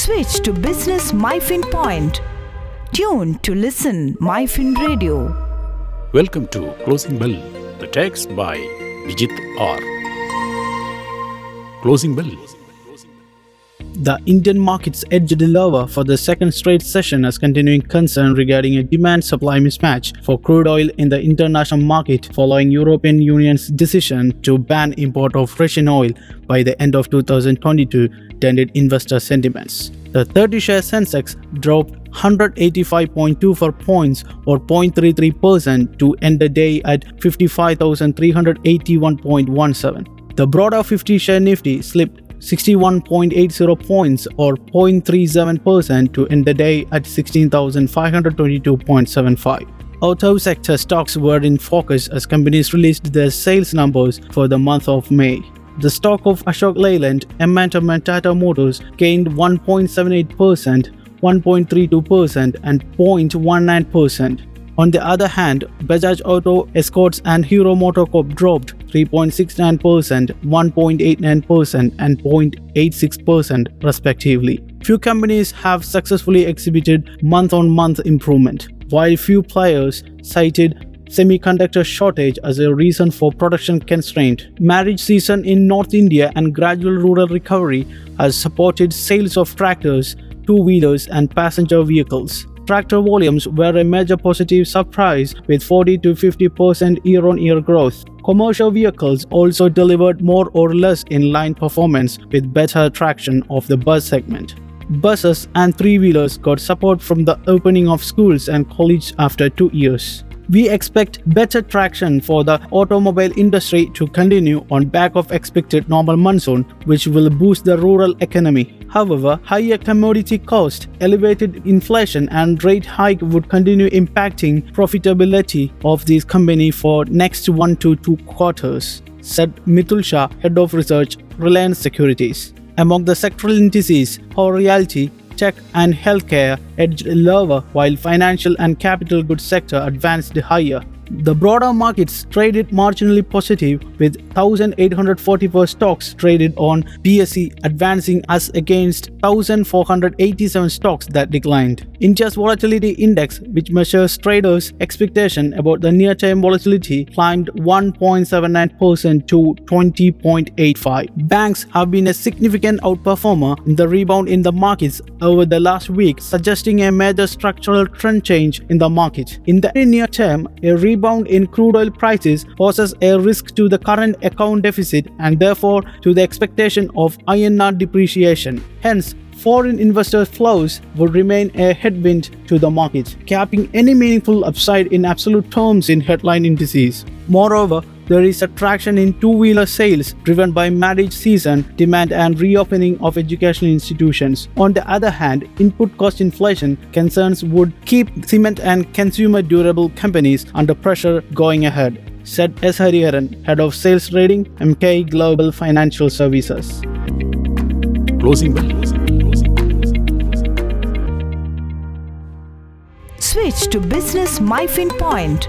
Switch to Business MyFin Point. Tune to listen MyFin Radio. Welcome to Closing Bell, the text by Bijith R. Closing Bell. The Indian markets edged lower for the second straight session as continuing concern regarding a demand-supply mismatch for crude oil in the international market following European Union's decision to ban import of Russian oil by the end of 2022 dented investor sentiments. The 30-share Sensex dropped 185.24 points or 0.33% to end the day at 55,381.17. The broader 50-share Nifty slipped 61.80 points or 0.37% to end the day at 16,522.75. Auto sector stocks were in focus as companies released their sales numbers for the month of May. The stock of Ashok Leyland, Momentum and Tata Motors gained 1.78%, 1.32% and 0.19%. On the other hand, Bajaj Auto, Escorts and Hero MotoCorp dropped 3.69%, 1.89% and 0.86% respectively. Few companies have successfully exhibited month-on-month improvement, while few players cited semiconductor shortage as a reason for production constraint. Marriage season in North India and gradual rural recovery has supported sales of tractors, two-wheelers and passenger vehicles. Tractor volumes were a major positive surprise with 40 to 50% year-on-year growth. Commercial vehicles also delivered more or less in line performance with better traction of the bus segment. Buses and three-wheelers got support from the opening of schools and colleges after two years. We expect better traction for the automobile industry to continue on back of expected normal monsoon, which will boost the rural economy. However, higher commodity cost, elevated inflation and rate hike would continue impacting profitability of this company for next 1 to 2 quarters, said Mitul Shah, head of research, Reliance Securities. Among the sectoral indices, Realty, tech and healthcare edged lower while financial and capital goods sector advanced higher. The broader markets traded marginally positive with 1844 stocks traded on BSE advancing as against 1487 stocks that declined. India's volatility index which measures traders expectation about the near-term volatility climbed 1.79% to 20.85. Banks have been a significant outperformer in the rebound in the markets over the last week suggesting a major structural trend change in the market. In the near term, a rebound in crude oil prices poses a risk to the current account deficit and therefore to the expectation of INR depreciation. Hence, foreign investor flows would remain a headwind to the market, capping any meaningful upside in absolute terms in headline indices. Moreover, there is a traction in two-wheeler sales driven by marriage season demand and reopening of educational institutions. On the other hand, input cost inflation concerns would keep cement and consumer durable companies under pressure going ahead, said S. Hariharan, head of sales trading, Emkay Global Financial Services. Closing Bell. Switch to Business MyFin Point.